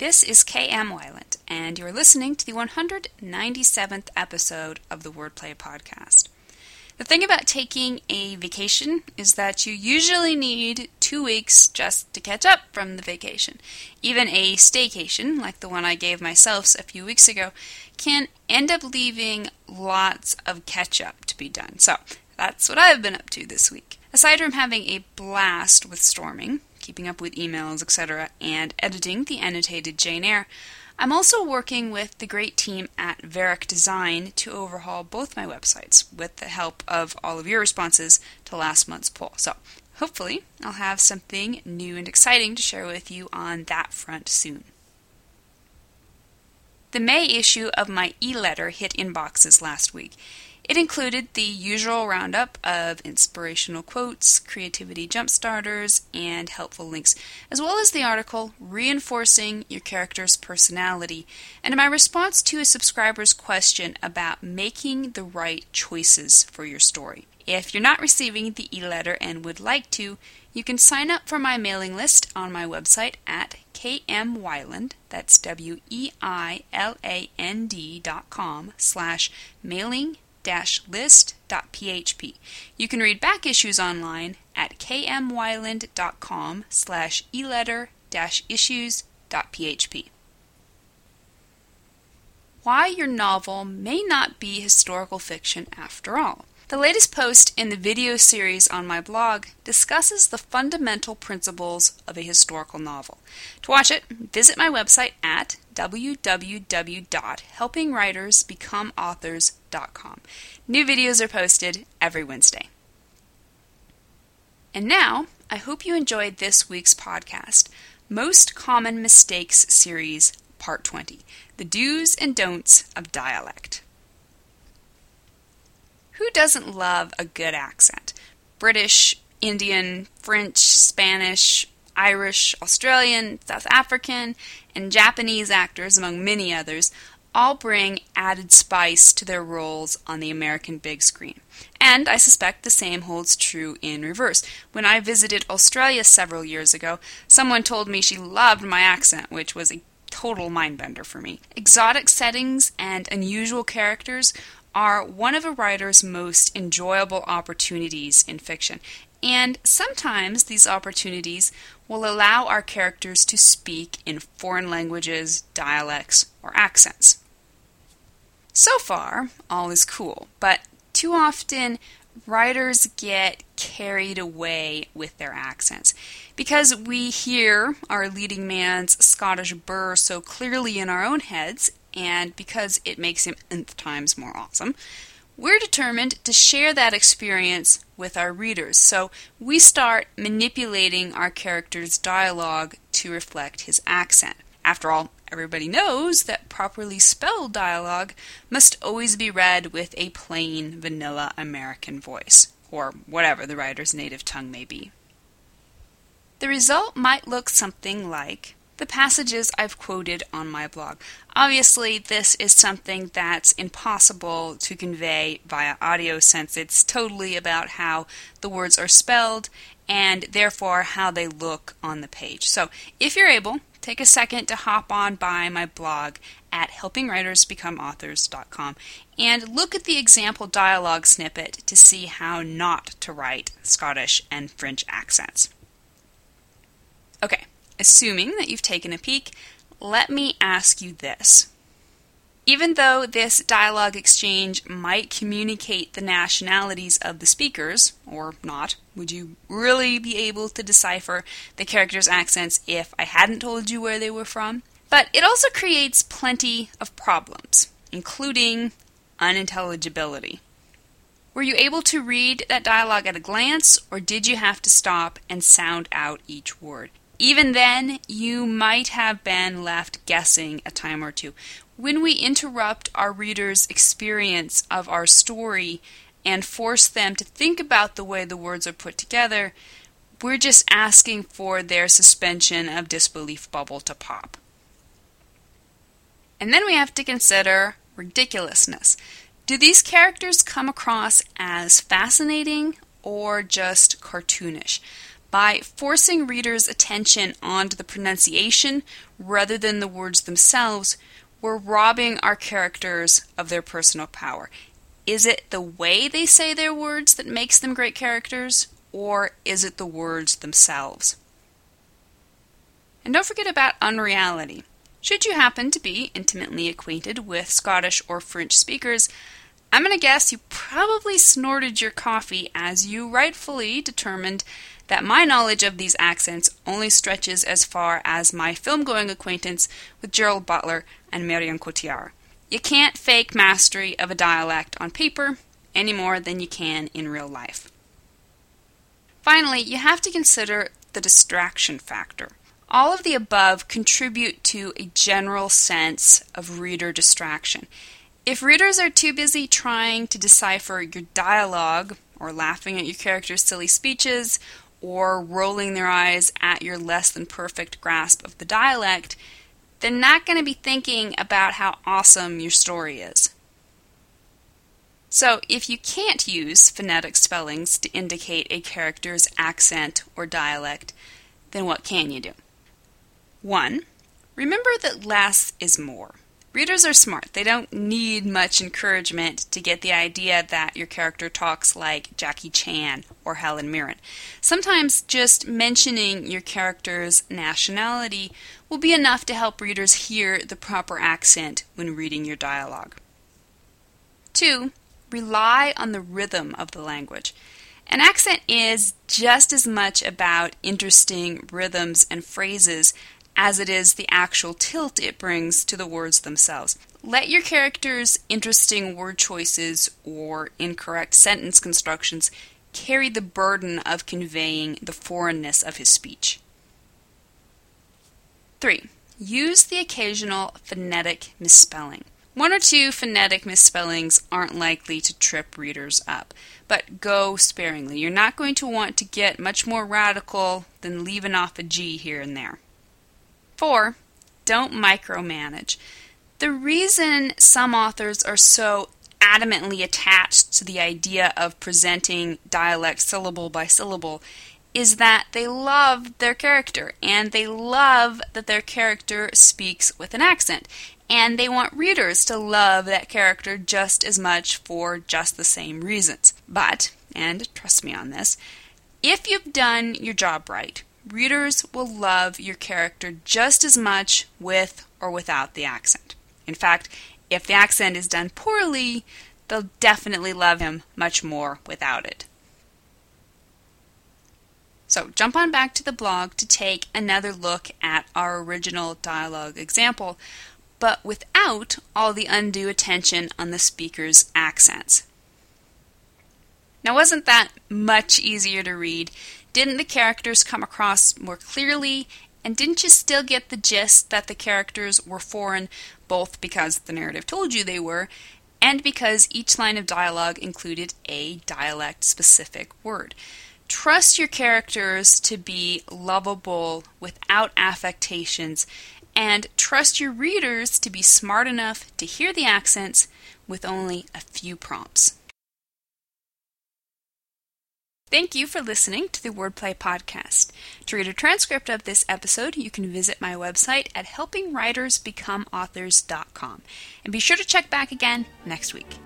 This is KM Weiland, and you're listening to the 197th episode of the Wordplay Podcast. The thing about taking a vacation is that you usually need two weeks just to catch up from the vacation. Even a staycation, like the one I gave myself a few weeks ago, can end up leaving lots of catch up to be done. So that's what I've been up to this week. Aside from having a blast with storming, keeping up with emails, etc., and editing the annotated Jane Eyre, I'm also working with the great team at Varick Design to overhaul both my websites with the help of all of your responses to last month's poll. So, hopefully, I'll have something new and exciting to share with you on that front soon. The May issue of my e letter hit inboxes last week. It included the usual roundup of inspirational quotes, creativity jumpstarters, and helpful links, as well as the article Reinforcing Your Character's Personality, and my response to a subscriber's question about making the right choices for your story. If you're not receiving the e letter and would like to, you can sign up for my mailing list on my website at kmweiland, that's W-E-I-L-A-N-D dot com slash mailing list.php. You can read back issues online at kmweiland.com slash eletter-issues.php. Why your novel may not be historical fiction after all. The latest post in the video series on my blog discusses the fundamental principles of a historical novel. To watch it, visit my website at www.helpingwritersbecomeauthors.com. New videos are posted every Wednesday. And now, I hope you enjoyed this week's podcast, Most Common Mistakes Series, Part 20 The Do's and Don'ts of Dialect. Who doesn't love a good accent? British, Indian, French, Spanish, Irish, Australian, South African, and Japanese actors, among many others, all bring added spice to their roles on the American big screen. And I suspect the same holds true in reverse. When I visited Australia several years ago, someone told me she loved my accent, which was a total mindbender for me. Exotic settings and unusual characters are one of a writer's most enjoyable opportunities in fiction, and sometimes these opportunities will allow our characters to speak in foreign languages, dialects, or accents. So far, all is cool, but too often writers get carried away with their accents. Because we hear our leading man's Scottish burr so clearly in our own heads, and because it makes him nth times more awesome, we're determined to share that experience with our readers. So we start manipulating our character's dialogue to reflect his accent. After all, everybody knows that properly spelled dialogue must always be read with a plain vanilla American voice, or whatever the writer's native tongue may be. The result might look something like the passages I've quoted on my blog. Obviously, this is something that's impossible to convey via audio since it's totally about how the words are spelled and therefore how they look on the page. So, if you're able, take a second to hop on by my blog at helpingwritersbecomeauthors.com and look at the example dialogue snippet to see how not to write Scottish and French accents. Assuming that you've taken a peek, let me ask you this. Even though this dialogue exchange might communicate the nationalities of the speakers, or not, would you really be able to decipher the characters' accents if I hadn't told you where they were from? But it also creates plenty of problems, including unintelligibility. Were you able to read that dialogue at a glance, or did you have to stop and sound out each word? Even then, you might have been left guessing a time or two. When we interrupt our readers' experience of our story and force them to think about the way the words are put together, we're just asking for their suspension of disbelief bubble to pop. And then we have to consider ridiculousness. Do these characters come across as fascinating or just cartoonish? By forcing readers' attention onto the pronunciation rather than the words themselves, we're robbing our characters of their personal power. Is it the way they say their words that makes them great characters, or is it the words themselves? And don't forget about unreality. Should you happen to be intimately acquainted with Scottish or French speakers, I'm going to guess you probably snorted your coffee as you rightfully determined that my knowledge of these accents only stretches as far as my film going acquaintance with Gerald Butler and Marion Cotillard. You can't fake mastery of a dialect on paper any more than you can in real life. Finally, you have to consider the distraction factor. All of the above contribute to a general sense of reader distraction. If readers are too busy trying to decipher your dialogue, or laughing at your character's silly speeches, or rolling their eyes at your less than perfect grasp of the dialect, they're not going to be thinking about how awesome your story is. So, if you can't use phonetic spellings to indicate a character's accent or dialect, then what can you do? 1. Remember that less is more. Readers are smart. They don't need much encouragement to get the idea that your character talks like Jackie Chan or Helen Mirren. Sometimes just mentioning your character's nationality will be enough to help readers hear the proper accent when reading your dialogue. 2. Rely on the rhythm of the language. An accent is just as much about interesting rhythms and phrases as it is the actual tilt it brings to the words themselves. Let your character's interesting word choices or incorrect sentence constructions carry the burden of conveying the foreignness of his speech. 3. Use the occasional phonetic misspelling. One or two phonetic misspellings aren't likely to trip readers up, but go sparingly. You're not going to want to get much more radical than leaving off a G here and there. Four, don't micromanage. The reason some authors are so adamantly attached to the idea of presenting dialect syllable by syllable is that they love their character and they love that their character speaks with an accent. And they want readers to love that character just as much for just the same reasons. But, and trust me on this, if you've done your job right, readers will love your character just as much with or without the accent. In fact, if the accent is done poorly, they'll definitely love him much more without it. So jump on back to the blog to take another look at our original dialogue example, but without all the undue attention on the speaker's accents. Now, wasn't that much easier to read didn't the characters come across more clearly? And didn't you still get the gist that the characters were foreign, both because the narrative told you they were, and because each line of dialogue included a dialect specific word? Trust your characters to be lovable without affectations, and trust your readers to be smart enough to hear the accents with only a few prompts. Thank you for listening to the Wordplay Podcast. To read a transcript of this episode, you can visit my website at helpingwritersbecomeauthors.com. And be sure to check back again next week.